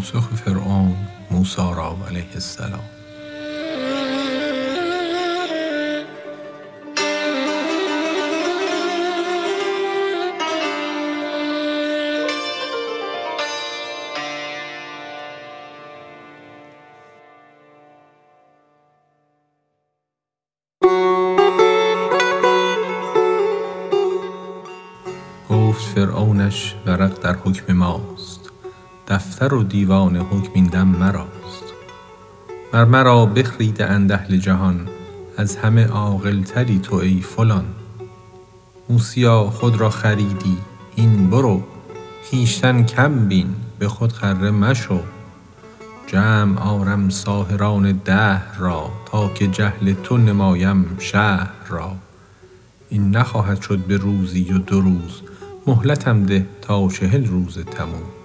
پاسخ فرعون موسی را علیه السلام. فرعونش ورق در حکم ماست. دفتر و دیوان حکم این دم مراست. مر مرا بخریده اند اهل جهان از همه عاقل تری تو ای فلان. موسیا خود را خریدی هین برو خویشتن کم بین به خود غره مشو. جمع آرم ساحران دهر را تا که جهل تو نمایم شهر را. این نخواهد شد به روزی و دو روز مهلتم ده تا چهل روز تموز